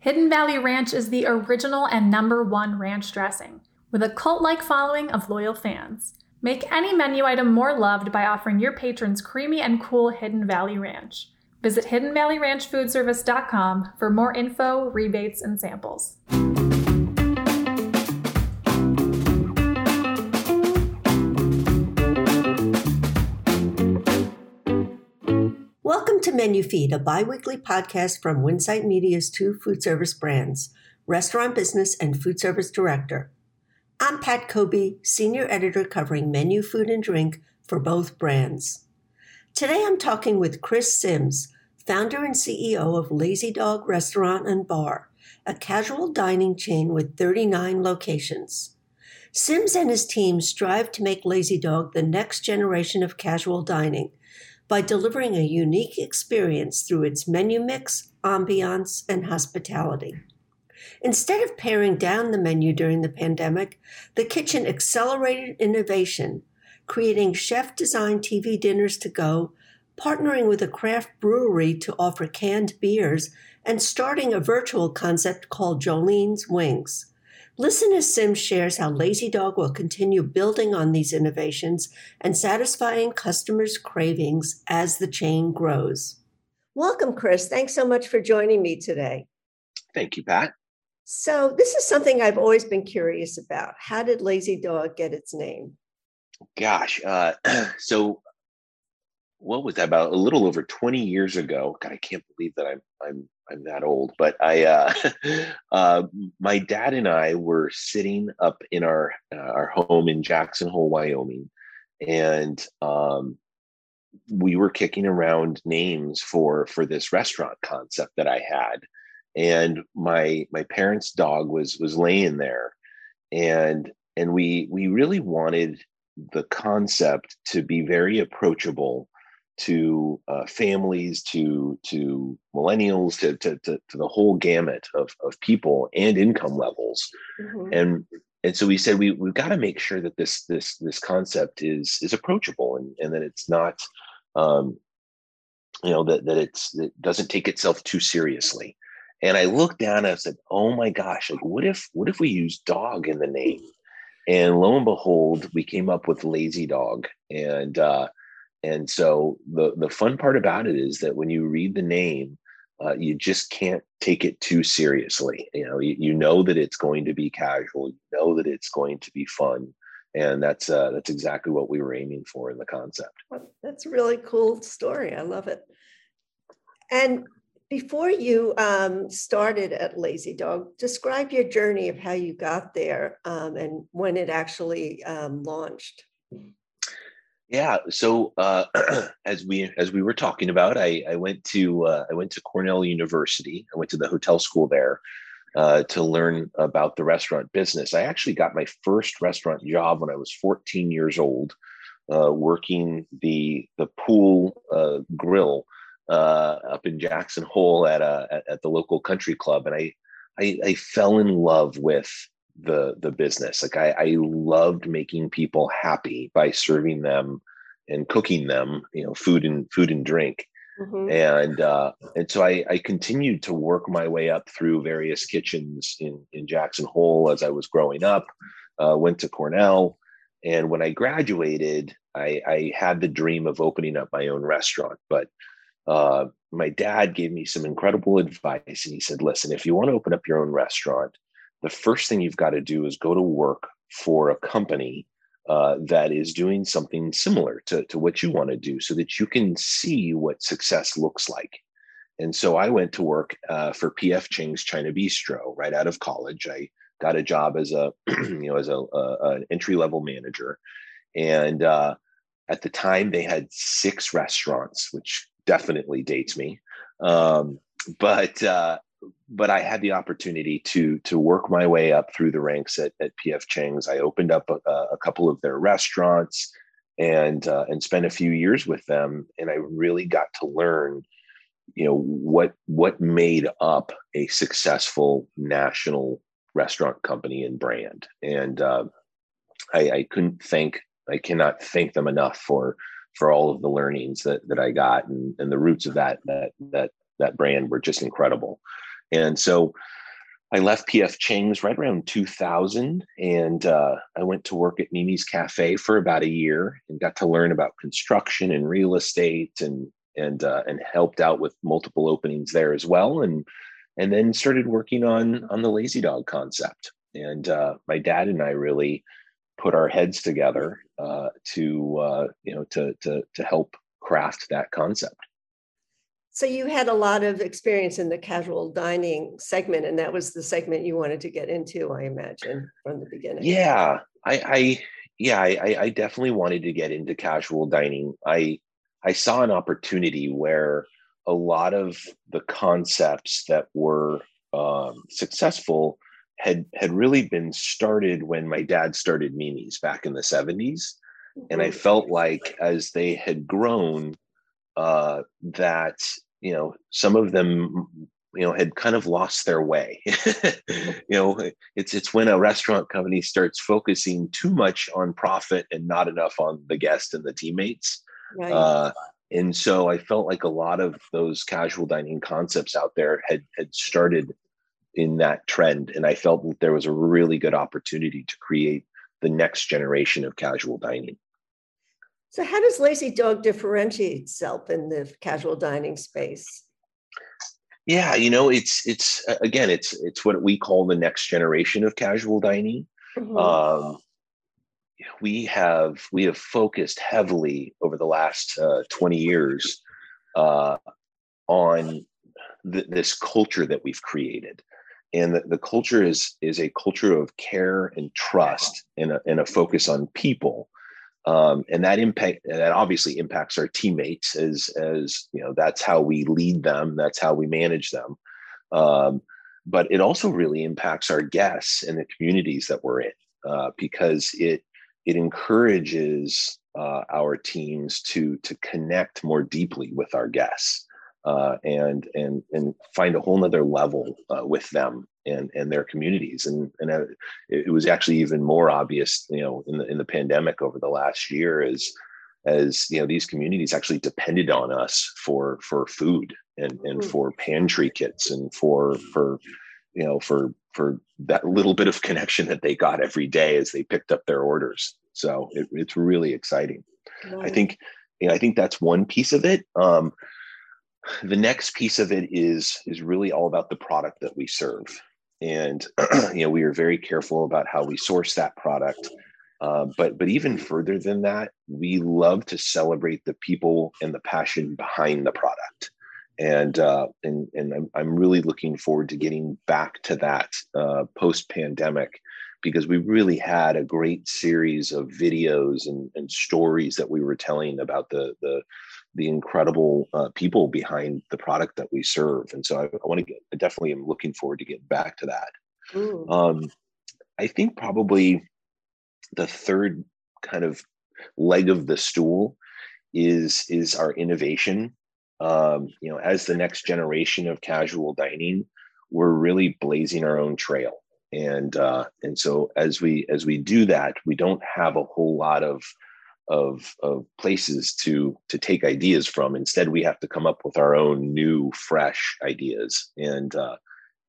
Hidden Valley Ranch is the original and number one ranch dressing, with a cult like following of loyal fans. Make any menu item more loved by offering your patrons creamy and cool Hidden Valley Ranch. Visit HiddenValleyRanchFoodService.com for more info, rebates, and samples. Welcome to Menu Feed, a bi weekly podcast from Winsight Media's two food service brands, Restaurant Business and Food Service Director. I'm Pat Cobe, Senior Editor covering menu, food, and drink for both brands. Today I'm talking with Chris Simms, founder and CEO of Lazy Dog Restaurant and Bar, a casual dining chain with 39 locations. Simms and his team strive to make Lazy Dog the next generation of casual dining by delivering a unique experience through its menu mix, ambiance, and hospitality. Instead of paring down the menu during the pandemic, the kitchen accelerated innovation, creating chef designed TV dinners to go, partnering with a craft brewery to offer canned beers, and starting a virtual concept called Jolene's Wings. Listen as Sim shares how Lazy Dog will continue building on these innovations and satisfying customers' cravings as the chain grows. Welcome, Chris. Thanks so much for joining me today. Thank you, Pat. So, this is something I've always been curious about. How did Lazy Dog get its name? Gosh, uh, so what was that about a little over 20 years ago? God, I can't believe that I'm I'm I'm that old. But I, uh, uh, my dad and I were sitting up in our uh, our home in Jackson Hole, Wyoming, and um, we were kicking around names for for this restaurant concept that I had and my my parents dog was was laying there and and we we really wanted the concept to be very approachable to uh, families to to millennials to, to, to to the whole gamut of of people and income levels mm-hmm. and and so we said we we've got to make sure that this this this concept is is approachable and and that it's not um you know that that it's it doesn't take itself too seriously and I looked down and I said, "Oh my gosh! Like, what if what if we use dog in the name?" And lo and behold, we came up with Lazy Dog. And uh, and so the the fun part about it is that when you read the name, uh, you just can't take it too seriously. You know, you, you know that it's going to be casual. You know that it's going to be fun, and that's uh, that's exactly what we were aiming for in the concept. That's a really cool story. I love it. And before you um, started at Lazy Dog, describe your journey of how you got there um, and when it actually um, launched. Yeah, so uh, as we as we were talking about, I, I went to uh, I went to Cornell University. I went to the hotel school there uh, to learn about the restaurant business. I actually got my first restaurant job when I was 14 years old, uh, working the the pool uh, grill uh, up in Jackson Hole at a at, at, the local country club, and I, I, I fell in love with the the business. Like I, I loved making people happy by serving them and cooking them, you know, food and food and drink. Mm-hmm. And uh, and so I, I continued to work my way up through various kitchens in in Jackson Hole as I was growing up. Uh, went to Cornell, and when I graduated, I, I had the dream of opening up my own restaurant, but uh, my dad gave me some incredible advice. And he said, listen, if you want to open up your own restaurant, the first thing you've got to do is go to work for a company uh, that is doing something similar to, to what you want to do so that you can see what success looks like. And so I went to work uh, for PF Chang's China Bistro right out of college. I got a job as a, you know, as a, a an entry level manager. And uh, at the time, they had six restaurants, which definitely dates me. Um, but uh, but I had the opportunity to to work my way up through the ranks at, at PF Chang's. I opened up a, a couple of their restaurants and uh, and spent a few years with them, and I really got to learn, you know, what what made up a successful national restaurant company and brand. And uh, I, I couldn't thank I cannot thank them enough for for all of the learnings that that I got and, and the roots of that that that that brand were just incredible. And so I left PF Chang's right around 2000, and uh, I went to work at Mimi's Cafe for about a year and got to learn about construction and real estate, and and uh, and helped out with multiple openings there as well, and and then started working on on the Lazy Dog concept. And uh, my dad and I really put our heads together uh, to uh, you know to to to help craft that concept. So you had a lot of experience in the casual dining segment, and that was the segment you wanted to get into, I imagine, from the beginning. Yeah, I, I yeah, I, I definitely wanted to get into casual dining. I I saw an opportunity where a lot of the concepts that were um, successful had had really been started when my dad started Mimi's back in the 70s. And I mm-hmm. felt like as they had grown, uh, that you know some of them you know had kind of lost their way. You know it's it's when a restaurant company starts focusing too much on profit and not enough on the guest and the teammates right. uh, and so i felt like a lot of those casual dining concepts out there had had started in that trend and i felt that there was a really good opportunity to create the next generation of casual dining so, how does Lazy Dog differentiate itself in the casual dining space? Yeah, you know, it's it's again, it's it's what we call the next generation of casual dining. Mm-hmm. Um, we have we have focused heavily over the last uh, 20 years uh, on th- this culture that we've created and the, the culture is is a culture of care and trust and a, and a focus on people um, and that impact that obviously impacts our teammates as as you know that's how we lead them that's how we manage them. Um, but it also really impacts our guests and the communities that we're in uh, because it it encourages uh, our teams to to connect more deeply with our guests uh, and and and find a whole nother level uh, with them and and their communities. And and uh, it was actually even more obvious you know in the in the pandemic over the last year as as you know these communities actually depended on us for for food and and mm-hmm. for pantry kits and for for you know for for that little bit of connection that they got every day as they picked up their orders. So it, it's really exciting. I think you know, i think that's one piece of it. Um, the next piece of it is is really all about the product that we serve. And you know we are very careful about how we source that product. Uh, but but even further than that we love to celebrate the people and the passion behind the product. And uh, and and I'm, I'm really looking forward to getting back to that uh, post pandemic because we really had a great series of videos and, and stories that we were telling about the the the incredible uh, people behind the product that we serve. And so I, I want to get, I definitely am looking forward to get back to that. Um, I think probably the third kind of leg of the stool is is our innovation. Um, you know, as the next generation of casual dining, we're really blazing our own trail. And uh, and so as we as we do that, we don't have a whole lot of of of places to to take ideas from. Instead, we have to come up with our own new, fresh ideas, and uh,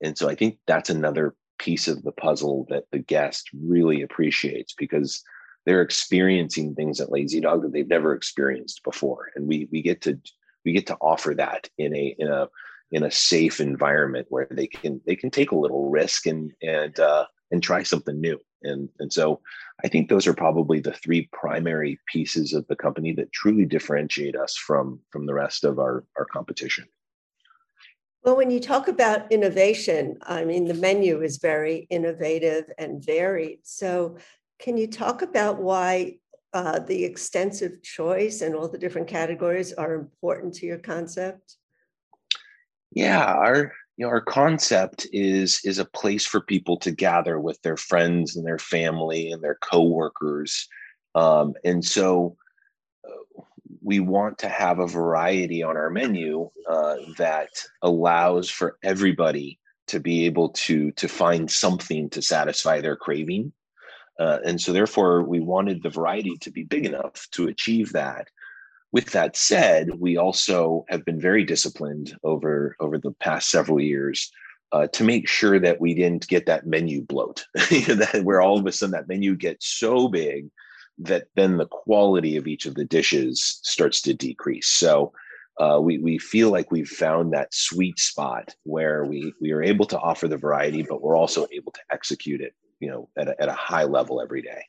and so I think that's another piece of the puzzle that the guest really appreciates because they're experiencing things at Lazy Dog that they've never experienced before, and we we get to we get to offer that in a in a in a safe environment where they can they can take a little risk and and uh, and try something new. And and so I think those are probably the three primary pieces of the company that truly differentiate us from from the rest of our our competition. Well, when you talk about innovation, I mean the menu is very innovative and varied. So, can you talk about why uh, the extensive choice and all the different categories are important to your concept? Yeah, our you know our concept is is a place for people to gather with their friends and their family and their coworkers um, and so uh, we want to have a variety on our menu uh, that allows for everybody to be able to to find something to satisfy their craving uh, and so therefore we wanted the variety to be big enough to achieve that with that said, we also have been very disciplined over over the past several years uh, to make sure that we didn't get that menu bloat, that where all of a sudden that menu gets so big that then the quality of each of the dishes starts to decrease. So uh, we we feel like we've found that sweet spot where we we are able to offer the variety, but we're also able to execute it, you know, at a, at a high level every day.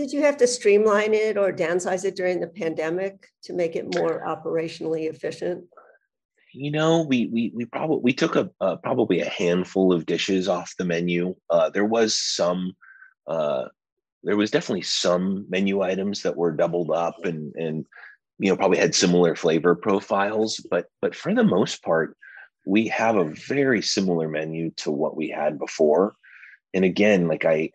Did you have to streamline it or downsize it during the pandemic to make it more operationally efficient? You know, we we we probably we took a uh, probably a handful of dishes off the menu. Uh, there was some. Uh, there was definitely some menu items that were doubled up and and you know probably had similar flavor profiles but but for the most part we have a very similar menu to what we had before and again like i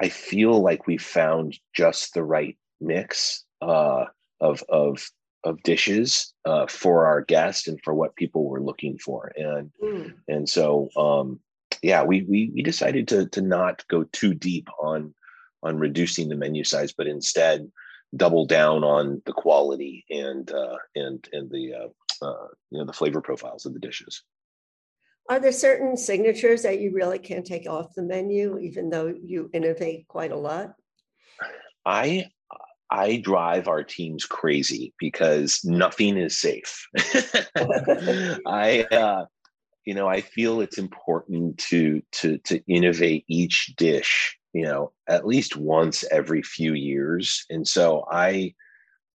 i feel like we found just the right mix uh, of of of dishes uh, for our guests and for what people were looking for and mm. and so um yeah we, we we decided to to not go too deep on on reducing the menu size but instead double down on the quality and uh, and and the uh, uh, you know the flavor profiles of the dishes. Are there certain signatures that you really can't take off the menu, even though you innovate quite a lot? I I drive our teams crazy because nothing is safe. I uh, you know I feel it's important to to to innovate each dish you know at least once every few years and so i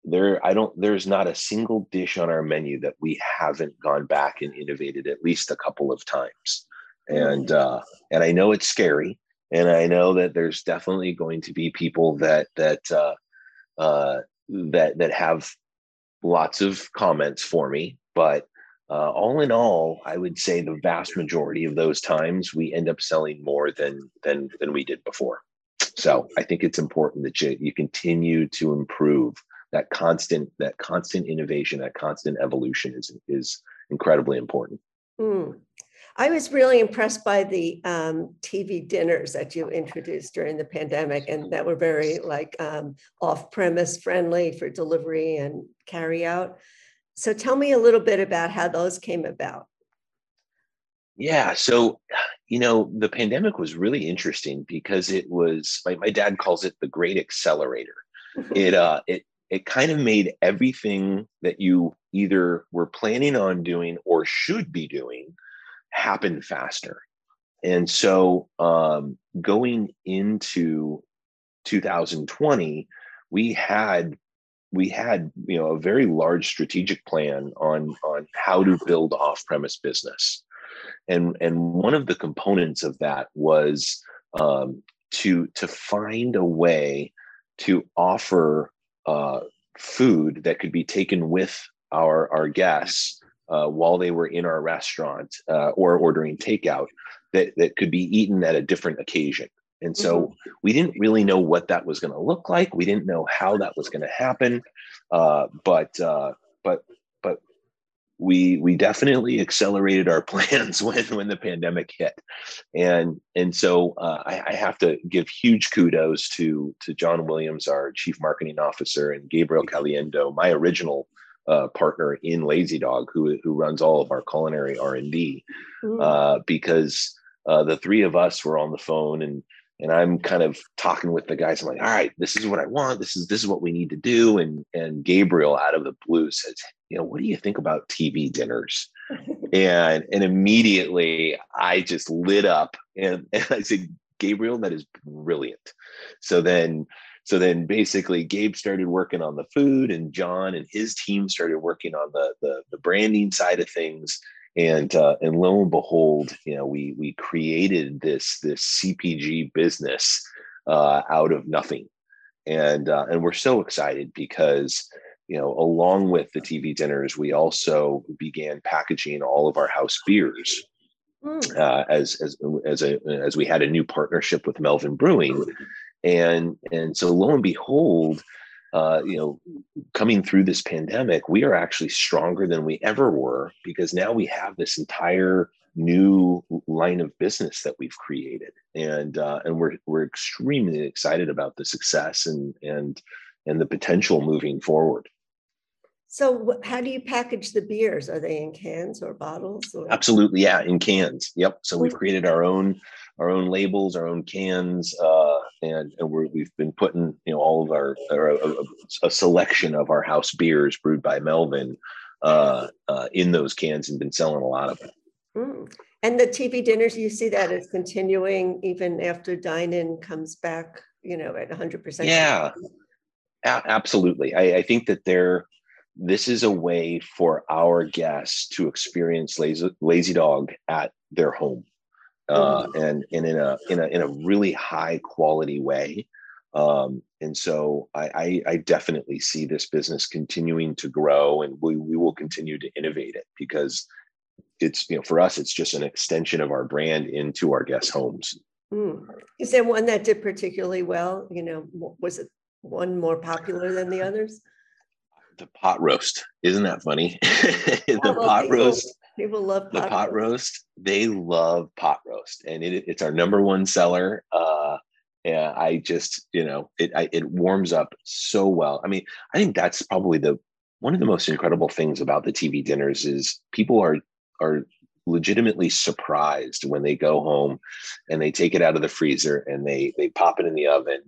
there i don't there's not a single dish on our menu that we haven't gone back and innovated at least a couple of times and uh and i know it's scary and i know that there's definitely going to be people that that uh uh that that have lots of comments for me but uh, all in all, I would say the vast majority of those times we end up selling more than than than we did before. So I think it's important that you, you continue to improve that constant that constant innovation, that constant evolution is is incredibly important. Mm. I was really impressed by the um, TV dinners that you introduced during the pandemic, and that were very like um, off-premise friendly for delivery and carry out. So tell me a little bit about how those came about. Yeah. So, you know, the pandemic was really interesting because it was my, my dad calls it the great accelerator. it uh it it kind of made everything that you either were planning on doing or should be doing happen faster. And so um going into 2020, we had we had you know a very large strategic plan on on how to build off premise business and and one of the components of that was um, to to find a way to offer uh, food that could be taken with our our guests uh, while they were in our restaurant uh, or ordering takeout that that could be eaten at a different occasion and so mm-hmm. we didn't really know what that was going to look like. We didn't know how that was going to happen. Uh, but uh, but but we we definitely accelerated our plans when when the pandemic hit, and and so uh, I, I, have to give huge kudos to to John Williams, our chief marketing officer, and Gabriel Caliendo, my original. Uh, partner in Lazy Dog, who who runs all of our culinary R and D, uh, because uh, the three of us were on the phone and and I'm kind of talking with the guys. I'm like, all right, this is what I want. This is this is what we need to do. And and Gabriel out of the blue says, you know, what do you think about TV dinners? and and immediately I just lit up and, and I said, Gabriel, that is brilliant. So then so then basically Gabe started working on the food and John and his team started working on the the, the branding side of things and uh, and lo and behold, you know, we we created this this CPG business uh, out of nothing, and uh, and we're so excited because you know, along with the TV dinners, we also began packaging all of our house beers. Mm. Uh, as as as a as we had a new partnership with Melvin Brewing, and and so lo and behold, uh, you know, coming through this pandemic, we are actually stronger than we ever were because now we have this entire new line of business that we've created, and uh, and we're we're extremely excited about the success and and and the potential moving forward. So, how do you package the beers? Are they in cans or bottles? Or? Absolutely, yeah, in cans. Yep. So we've created our own our own labels, our own cans, uh, and, and we have been putting you know all of our, our a, a, selection of our house beers brewed by Melvin uh, uh, in those cans and been selling a lot of them. Mm. And the TV dinners, you see that as continuing even after dine-in comes back, you know, at 100%. Yeah, a- absolutely. I, I think that they're this is a way for our guests to experience lazy, lazy dog at their home uh, and, and in a in a in a really high quality way. Um, and so I, I, I definitely see this business continuing to grow and we, we will continue to innovate it because it's you know for us it's just an extension of our brand into our guests homes. Mm. is there one that did particularly well? You know was it one more popular than the others the pot roast. Isn't that funny? The oh, pot people, roast people love pot the pot roast. roast. they love pot roast. And it, it's our number one seller. Uh yeah i just you know it I, it warms up so well. I mean i think that's probably the one of the most incredible things about the tv dinners is people are are legitimately surprised when they go home and they take it out of the freezer and they they pop it in the oven.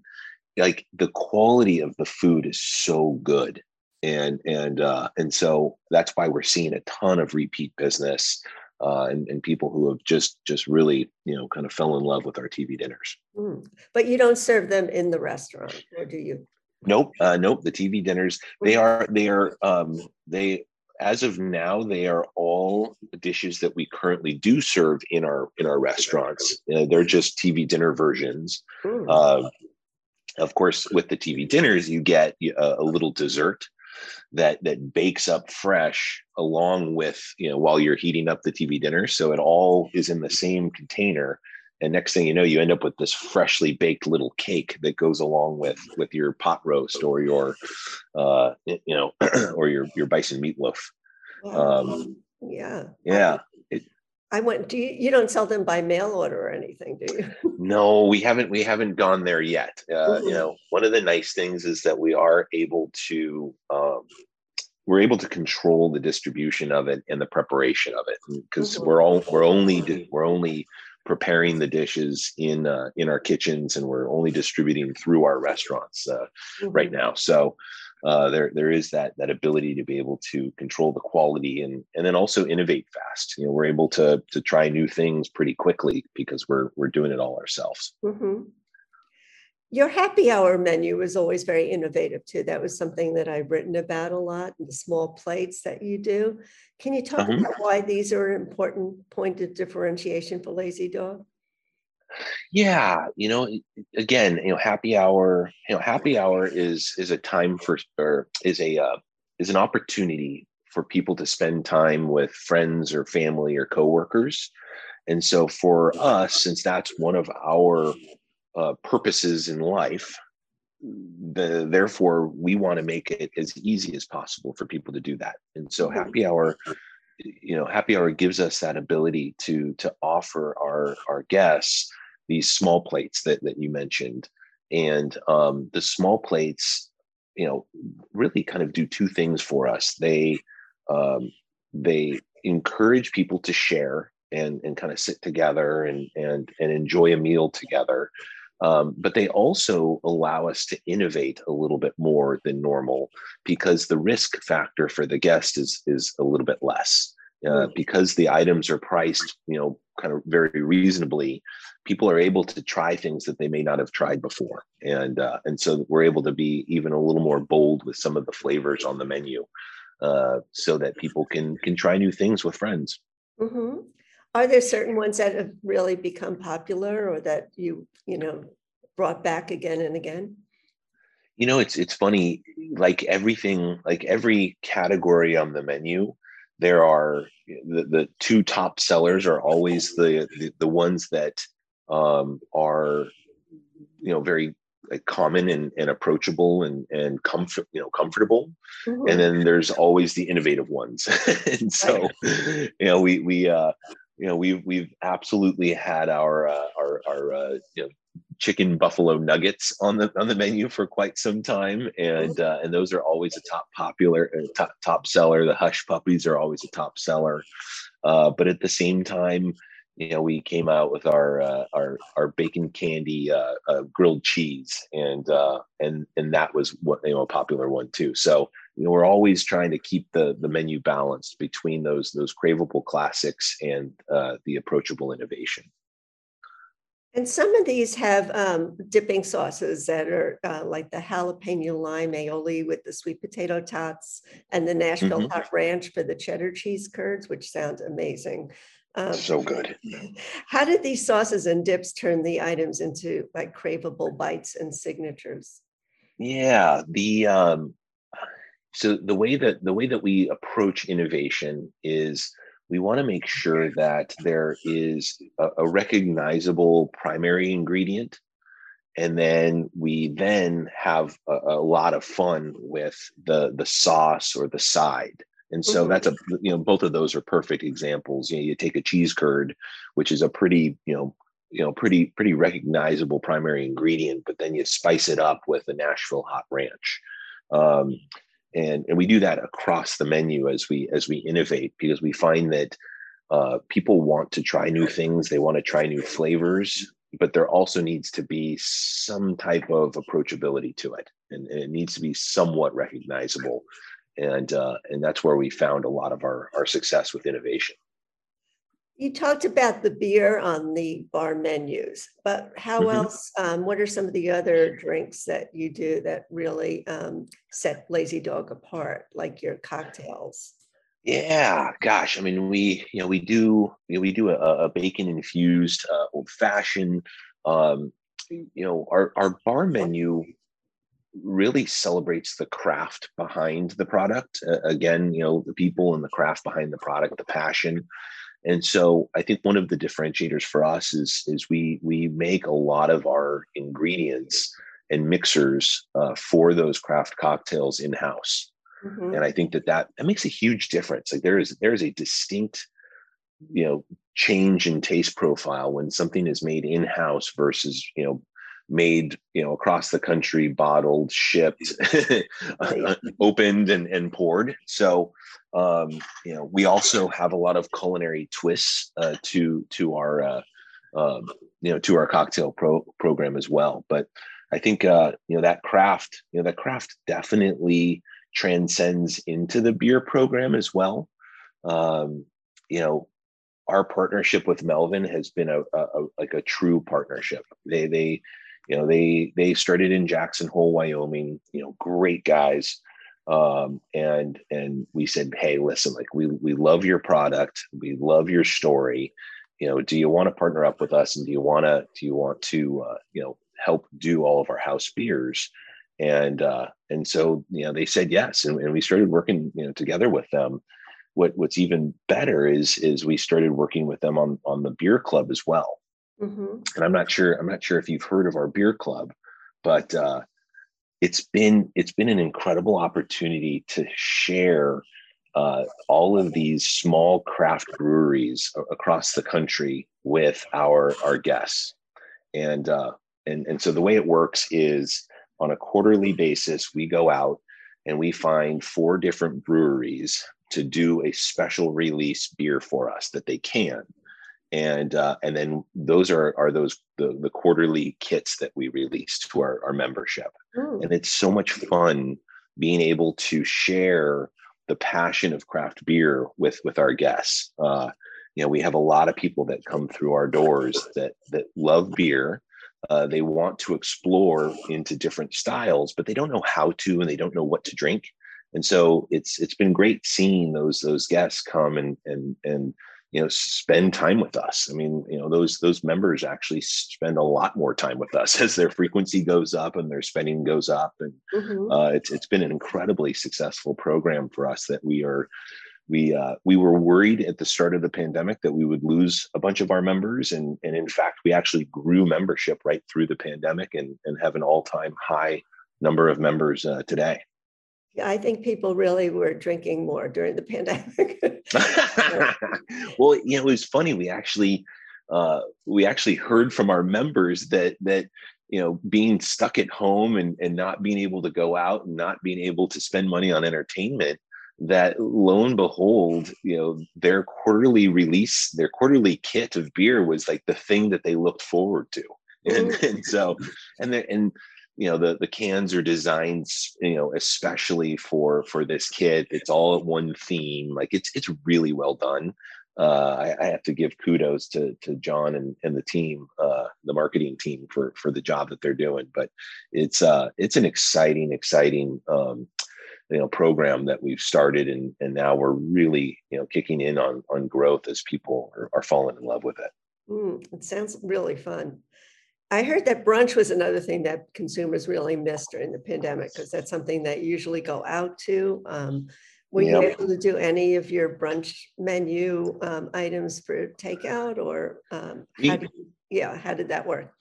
Like the quality of the food is so good and and uh and so that's why we're seeing a ton of repeat business uh, and, and people who have just just really you know kind of fell in love with our TV dinners. Mm. But you don't serve them in the restaurant, or do you? Nope, uh, nope. The TV dinners they mm. are they are um, they as of now they are all dishes that we currently do serve in our in our restaurants. Uh, they're just TV dinner versions. Mm. Uh, of course, with the TV dinners, you get a, uh, a little dessert that that bakes up fresh along with you know while you're heating up the TV dinner. So it all is in the same container. And next thing you know, you end up with this freshly baked little cake that goes along with with your pot roast or your uh, you know or your your bison meatloaf. Um, yeah. Yeah. I went. Do you? You don't sell them by mail order or anything, do you? no, we haven't. We haven't gone there yet. Uh, mm-hmm. You know, one of the nice things is that we are able to. Um, we're able to control the distribution of it and the preparation of it because mm-hmm. we're all we're only we're only preparing the dishes in uh, in our kitchens and we're only distributing through our restaurants uh, mm-hmm. right now. So uh, there there is that that ability to be able to control the quality and and then also innovate fast. You know, we're able to to try new things pretty quickly because we're we're doing it all ourselves. Mm-hmm. Your happy hour menu was always very innovative too. That was something that I've written about a lot. The small plates that you do. Can you talk uh-huh. about why these are an important point of differentiation for Lazy Dog? Yeah you know again you know happy hour you know happy hour is is a time for or is a uh, is an opportunity for people to spend time with friends or family or coworkers. And so for us since that's one of our uh, purposes in life the therefore we want to make it as easy as possible for people to do that. And so happy hour you know happy hour gives us that ability to to offer our our guests these small plates that, that you mentioned. And um, the small plates, you know, really kind of do two things for us. They um, they encourage people to share and and kind of sit together and and and enjoy a meal together. Um, but they also allow us to innovate a little bit more than normal because the risk factor for the guest is is a little bit less uh, hmm. because the items are priced you know kind of very reasonably people are able to try things that they may not have tried before and uh, and so we're able to be even a little more bold with some of the flavors on the menu uh, so that people can can try new things with friends mm-hmm. are there certain ones that have really become popular or that you you know brought back again and again you know it's it's funny like everything like every category on the menu there are the, the two top sellers are always the the, the ones that um, are you know very like, common and, and approachable and and comfort you know comfortable. Mm-hmm. and then there's always the innovative ones. And so you know we we uh you know we've we've absolutely had our uh, our our uh, you know chicken buffalo nuggets on the on the menu for quite some time, and uh, and those are always a top popular uh, top top seller. The hush puppies are always a top seller, uh, but at the same time, you know, we came out with our uh, our our bacon candy uh, uh, grilled cheese, and uh, and and that was what you know a popular one too. So you know, we're always trying to keep the the menu balanced between those those craveable classics and uh, the approachable innovation. And some of these have um, dipping sauces that are uh, like the jalapeno lime aioli with the sweet potato tots and the Nashville mm-hmm. hot ranch for the cheddar cheese curds, which sounds amazing. Um, so good. How did these sauces and dips turn the items into like craveable bites and signatures? Yeah, the um, so the way that the way that we approach innovation is we want to make sure that there is a, a recognizable primary ingredient and then we then have a, a, lot of fun with the the sauce or the side. And so mm-hmm. that's a you know both of those are perfect examples. You know you take a cheese curd which is a pretty you know you know pretty pretty recognizable primary ingredient but then you spice it up with a nashville hot ranch. Um, and and we do that across the menu as we as we innovate because we find that uh, people want to try new things they want to try new flavors but there also needs to be some type of approachability to it and, and it needs to be somewhat recognizable and uh, and that's where we found a lot of our our success with innovation. You talked about the beer on the bar menus, but how mm-hmm. else? Um, what are some of the other drinks that you do that really um, set Lazy Dog apart, like your cocktails? Yeah, gosh, I mean, we you know we do you know, we do a, a bacon infused uh, old fashioned. Um, you know, our our bar menu really celebrates the craft behind the product. Uh, again, you know, the people and the craft behind the product, the passion. And so I think one of the differentiators for us is is we we make a lot of our ingredients and mixers uh, for those craft cocktails in house. Mm-hmm. And I think that, that that makes a huge difference. Like there is there is a distinct you know change in taste profile when something is made in house versus you know made you know across the country bottled shipped opened and, and poured. So um, you know we also have a lot of culinary twists uh, to to our uh, um, you know to our cocktail pro- program as well. But i think uh, you know that craft you know that craft definitely transcends into the beer program as well. Um, you know our partnership with Melvin has been a, a, a, like a true partnership. They they you know they they started in jackson hole wyoming you know great guys. Um, and and we said hey listen like we we love your product. We love your story. You know do you want to partner up with us? And do you want to do you want to uh, you know help do all of our house beers? And uh, and so you know they said yes. And, and we started working you know together with them. What what's even better is is we started working with them on on the beer club as well Mm-hmm. And I'm not sure. I'm not sure if you've heard of our beer club, but uh, it's been it's been an incredible opportunity to share uh, all of these small craft breweries across the country with our our guests. And uh, and and so the way it works is on a quarterly basis, we go out and we find four different breweries to do a special release beer for us that they can and uh, and then those are are those the, the quarterly kits that we release to our, our membership. Ooh. and it's so much fun being able to share the passion of craft beer with with our guests. Uh, you know we have a lot of people that come through our doors that that love beer. Uh, they want to explore into different styles but they don't know how to and they don't know what to drink. And so it's it's been great seeing those those guests come and and and you know spend time with us. I mean you know those those members actually spend a lot more time with us as their frequency goes up and their spending goes up. And mm-hmm. uh, it's, it's been an incredibly successful program for us that we are we uh, we were worried at the start of the pandemic that we would lose a bunch of our members. And and in fact we actually grew membership right through the pandemic and and have an all-time high number of members uh, today I think people really were drinking more during the pandemic. well, you know, it was funny. We actually, uh, we actually heard from our members that that you know being stuck at home and, and not being able to go out and not being able to spend money on entertainment that lo and behold you know their quarterly release their quarterly kit of beer was like the thing that they looked forward to and, and so and the, and you know the the cans are designed you know especially for for this kit it's all one theme like it's it's really well done uh, I, I, have to give kudos to to John and, and the team, uh, the marketing team for for the job that they're doing. But it's uh, it's an exciting, exciting um, you know program that we've started, and and now we're really you know kicking in on on growth as people are, are falling in love with it. Mm, it sounds really fun. I heard that brunch was another thing that consumers really missed during the pandemic because that's something that usually go out to. Um, were you able to do any of your brunch menu um, items for takeout or um, how did, yeah, how did that work?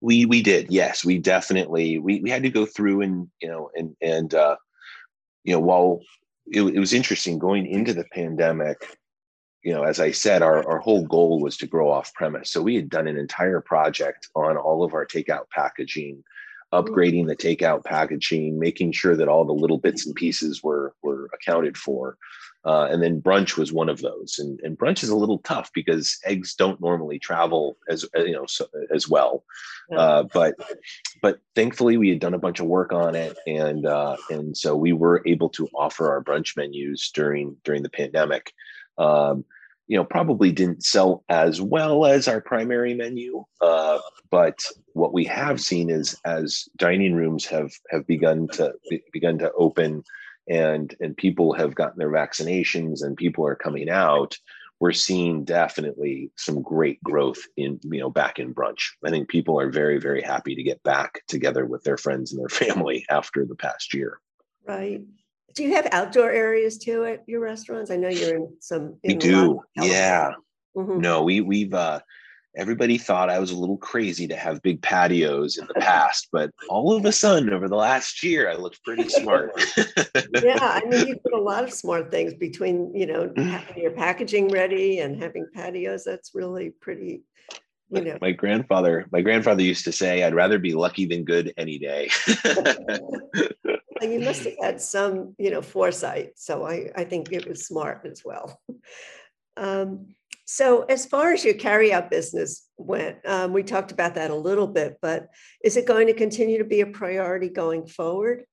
We we did, yes, we definitely we we had to go through and you know and and uh, you know while it, it was interesting going into the pandemic, you know, as I said, our, our whole goal was to grow off premise. So we had done an entire project on all of our takeout packaging upgrading the takeout packaging, making sure that all the little bits and pieces were were accounted for. Uh, and then brunch was one of those. And, and brunch is a little tough because eggs don't normally travel as uh, you know so, as well. Uh, but but thankfully we had done a bunch of work on it, and uh, and so we were able to offer our brunch menus during during the pandemic. Um, you know probably didn't sell as well as our primary menu uh, but what we have seen is as dining rooms have have begun to begun to open and and people have gotten their vaccinations and people are coming out we're seeing definitely some great growth in you know back in brunch. I think people are very very happy to get back together with their friends and their family after the past year. Right do you have outdoor areas too at your restaurants? I know you're in some. In we do. Yeah. Mm-hmm. No, we we've uh everybody thought I was a little crazy to have big patios in the past, but all of a sudden over the last year I looked pretty smart. yeah, I mean you put a lot of smart things between, you know, having your packaging ready and having patios. That's really pretty you know. My grandfather, my grandfather used to say, I'd rather be lucky than good any day. you must have had some, you know, foresight. So I, I think it was smart as well. Um, so as far as your carryout business went, um, we talked about that a little bit, but is it going to continue to be a priority going forward?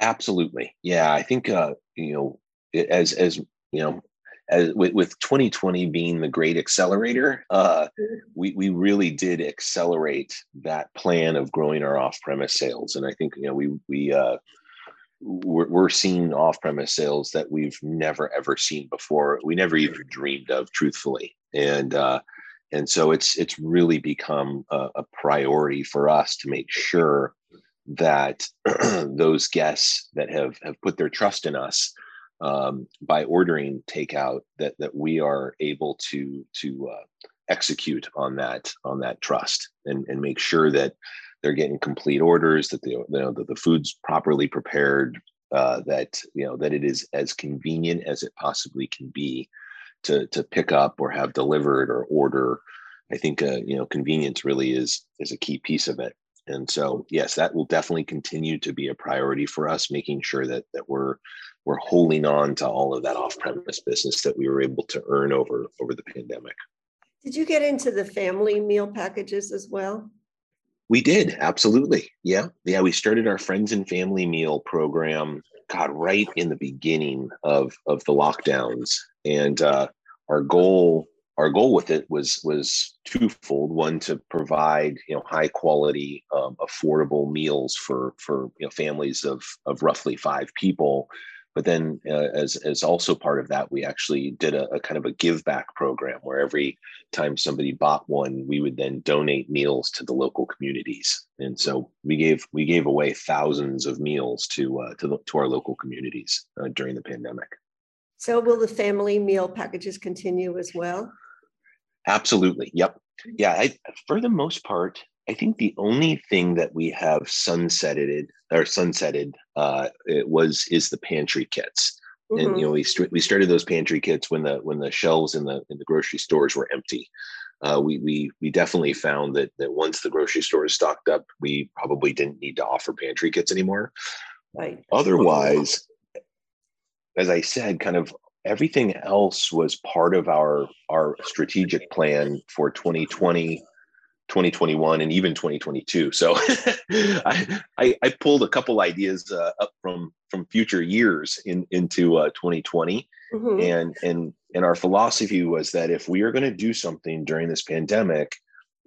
Absolutely. Yeah, I think uh, you know, as as you know, as with, with 2020 being the great accelerator, uh, we, we really did accelerate that plan of growing our off-premise sales. And I think, you know, we, we, uh, we're, we're seeing off-premise sales that we've never ever seen before. We never even dreamed of, truthfully. And, uh, and so it's, it's really become a, a priority for us to make sure that those guests that have, have put their trust in us um, by ordering takeout that that we are able to to uh, execute on that on that trust and and make sure that they're getting complete orders that the you know that the food's properly prepared uh, that you know that it is as convenient as it possibly can be to to pick up or have delivered or order. I think uh, you know convenience really is is a key piece of it. And so yes that will definitely continue to be a priority for us making sure that that we're we're holding on to all of that off-premise business that we were able to earn over over the pandemic. Did you get into the family meal packages as well? We did, absolutely. Yeah. Yeah. We started our friends and family meal program, God, right in the beginning of, of the lockdowns. And uh, our goal, our goal with it was was twofold. One to provide, you know, high quality, um, affordable meals for for you know families of of roughly five people but then uh, as as also part of that we actually did a, a, kind of a give back program where every time somebody bought one we would then donate meals to the local communities. And so we gave we gave away thousands of meals to uh, to, the, to our local communities uh, during the pandemic. So will the family meal packages continue as well? Absolutely. Yep. Yeah I, for the most part I think the only thing that we have sunsetted or sunsetted uh, it was is the pantry kits. Mm-hmm. And you know, we st- we started those pantry kits when the when the shelves in the in the grocery stores were empty. Uh, we we we definitely found that that once the grocery stores stocked up, we probably didn't need to offer pantry kits anymore. Right. Otherwise, as I said, kind of everything else was part of our our strategic plan for 2020 2021 and even 2022 so I, I, I pulled a couple ideas uh, up from from future years in into uh, 2020 mm-hmm. and and and our philosophy was that if we are going to do something during this pandemic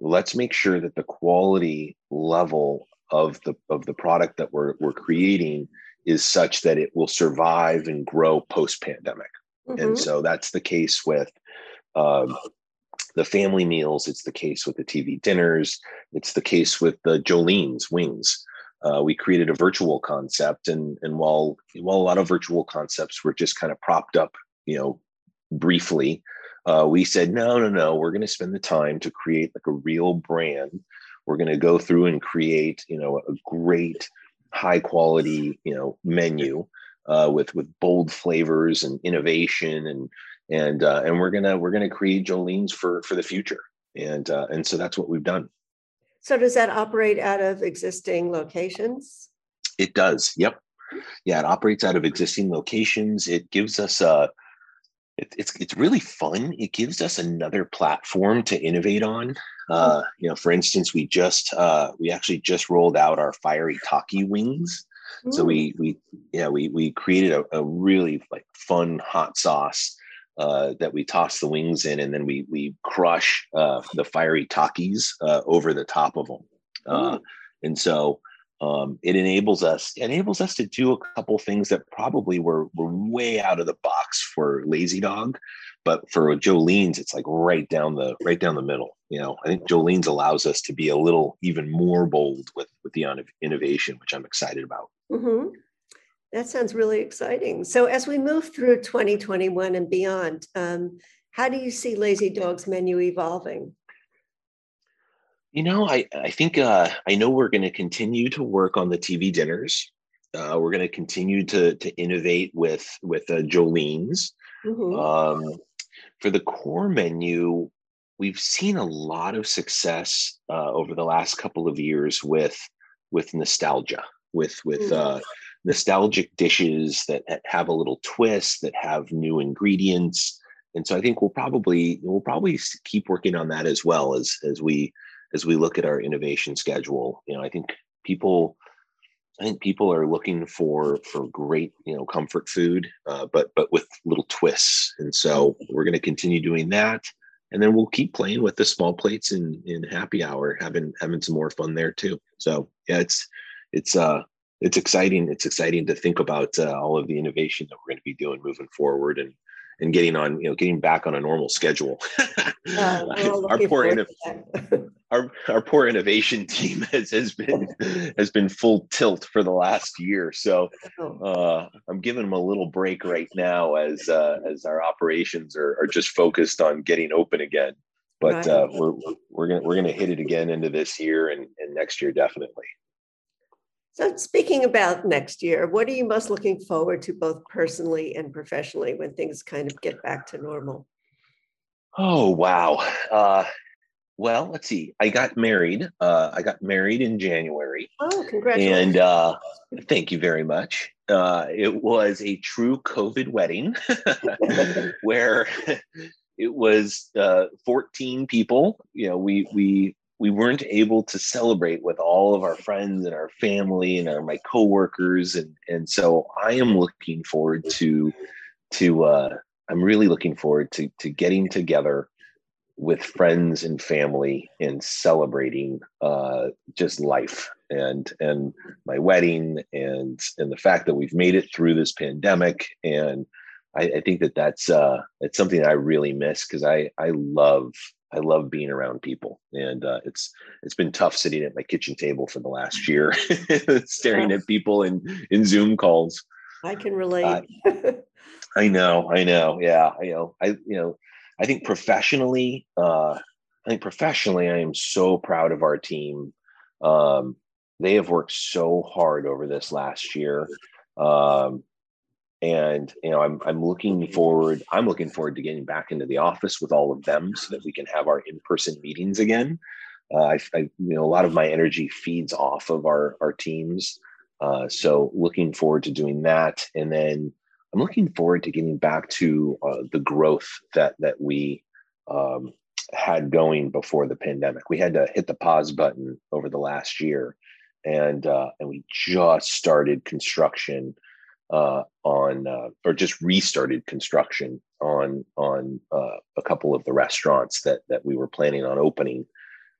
let's make sure that the quality level of the of the product that we're we're creating is such that it will survive and grow post pandemic mm-hmm. and so that's the case with um, the family meals. It's the case with the TV dinners. It's the case with the Jolene's wings. Uh, we created a virtual concept, and and while while a lot of virtual concepts were just kind of propped up, you know, briefly, uh, we said no, no, no. We're going to spend the time to create like a real brand. We're going to go through and create, you know, a great, high quality, you know, menu uh, with with bold flavors and innovation and and uh, and we're gonna we're gonna create Jolene's for for the future, and uh, and so that's what we've done. So does that operate out of existing locations? It does. Yep. Yeah, it operates out of existing locations. It gives us a it, it's it's really fun. It gives us another platform to innovate on. Uh, you know, for instance, we just uh, we actually just rolled out our fiery taki wings. So we we yeah we we created a, a really like fun hot sauce uh, that we toss the wings in, and then we we crush uh, the fiery takis uh, over the top of them. Uh, and so um, it enables us enables us to do a couple things that probably were were way out of the box for Lazy Dog, but for Jolene's, it's like right down the right down the middle. You know, I think Jolene's allows us to be a little even more bold with with the innovation, which I'm excited about. Mm-hmm. That sounds really exciting. So, as we move through 2021 and beyond, um, how do you see Lazy Dog's menu evolving? You know, I, I think uh, I know we're going to continue to work on the TV dinners. Uh, we're going to continue to to innovate with with uh, Jolene's. Mm-hmm. Um, for the core menu, we've seen a lot of success uh, over the last couple of years with with nostalgia, with with mm-hmm. Nostalgic dishes that have a little twist, that have new ingredients. And so I think we'll probably we'll probably keep working on that as well as as we as we look at our innovation schedule. You know, I think people I think people are looking for for great, you know, comfort food, uh, but but with little twists. And so we're going to continue doing that, and then we'll keep playing with the small plates in in happy hour, having having some more fun there too. So yeah, it's it's uh it's exciting. It's exciting to think about uh, all of the innovation that we're going to be doing moving forward and and getting on, you know, getting back on a normal schedule. uh, our poor inno- our our poor innovation team has, has been has been full tilt for the last year. So uh, I'm giving them a little break right now as uh, as our operations are, are just focused on getting open again. But uh, we're we're gonna we're gonna hit it again into this year and, and next year definitely. So, speaking about next year, what are you most looking forward to, both personally and professionally, when things kind of get back to normal? Oh, wow. Uh, well, let's see. I got married. Uh, I got married in January. Oh, congratulations. And uh, thank you very much. Uh, it was a true COVID wedding where it was uh, 14 people. You know, we, we we weren't able to celebrate with all of our friends and our family and our my coworkers and and so I am looking forward to to uh, I'm really looking forward to to getting together with friends and family and celebrating uh, just life and and my wedding and and the fact that we've made it through this pandemic. And I, I think that that's uh, it's something that I really miss because I I love I love being around people, and uh, it's it's been tough sitting at my kitchen table for the last year, staring at people in in Zoom calls. I can relate. Uh, I know, I know, yeah, I know, I you know, I think professionally, uh, I think professionally, I am so proud of our team. Um, they have worked so hard over this last year. Um, and you know I'm I'm looking forward I'm looking forward to getting back into the office with all of them so that we can have our in-person meetings again. Uh, I, I, you know a lot of my energy feeds off of our our teams, uh, so looking forward to doing that, and then I'm looking forward to getting back to uh, the growth that that we um, had going before the pandemic. We had to hit the pause button over the last year, and uh, and we just started construction uh, on uh, or just restarted construction on on uh, a couple of the restaurants that that we were planning on opening.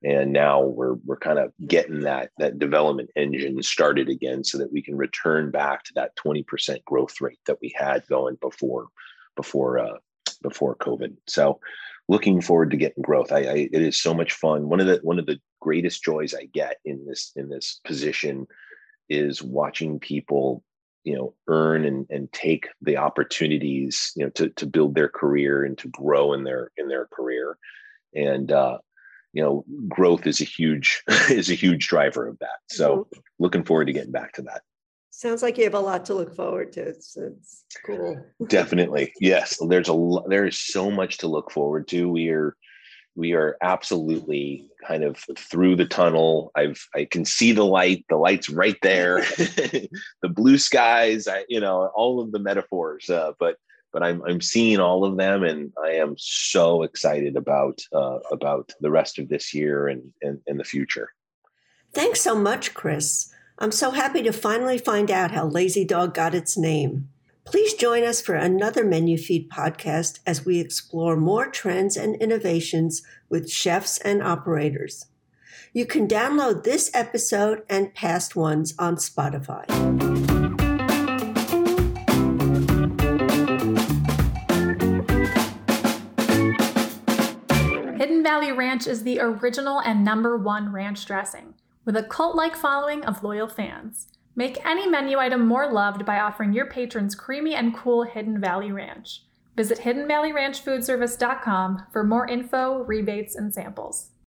And now we're we're kind of getting that that development engine started again so that we can return back to that 20% growth rate that we had going before before uh, before covid. So looking forward to getting growth. I, I it is so much fun. One of the one of the greatest joys i get in this in this position is watching people you know earn and, and take the opportunities you know to, to build their career and to grow in their in their career. And uh, you know growth is a huge is a huge driver of that. So mm-hmm. looking forward to getting back to that. Sounds like you have a lot to look forward to. It's, it's cool. Definitely. Yes. There's a there is so much to look forward to. We are we are absolutely kind of through the tunnel. I've i can see the light the light's right there. The blue skies i you know all of the metaphors uh, but but i'm i'm seeing all of them and i am so excited about uh, about the rest of this year and and, and the future. Thanks so much chris. I'm so happy to finally find out how lazy dog got its name Please join us for another Menu Feed podcast as we explore more trends and innovations with chefs and operators. You can download this episode and past ones on Spotify. Hidden Valley Ranch is the original and number one ranch dressing, with a cult like following of loyal fans. Make any menu item more loved by offering your patrons creamy and cool Hidden Valley Ranch. Visit HiddenValleyRanchFoodService.com for more info, rebates, and samples.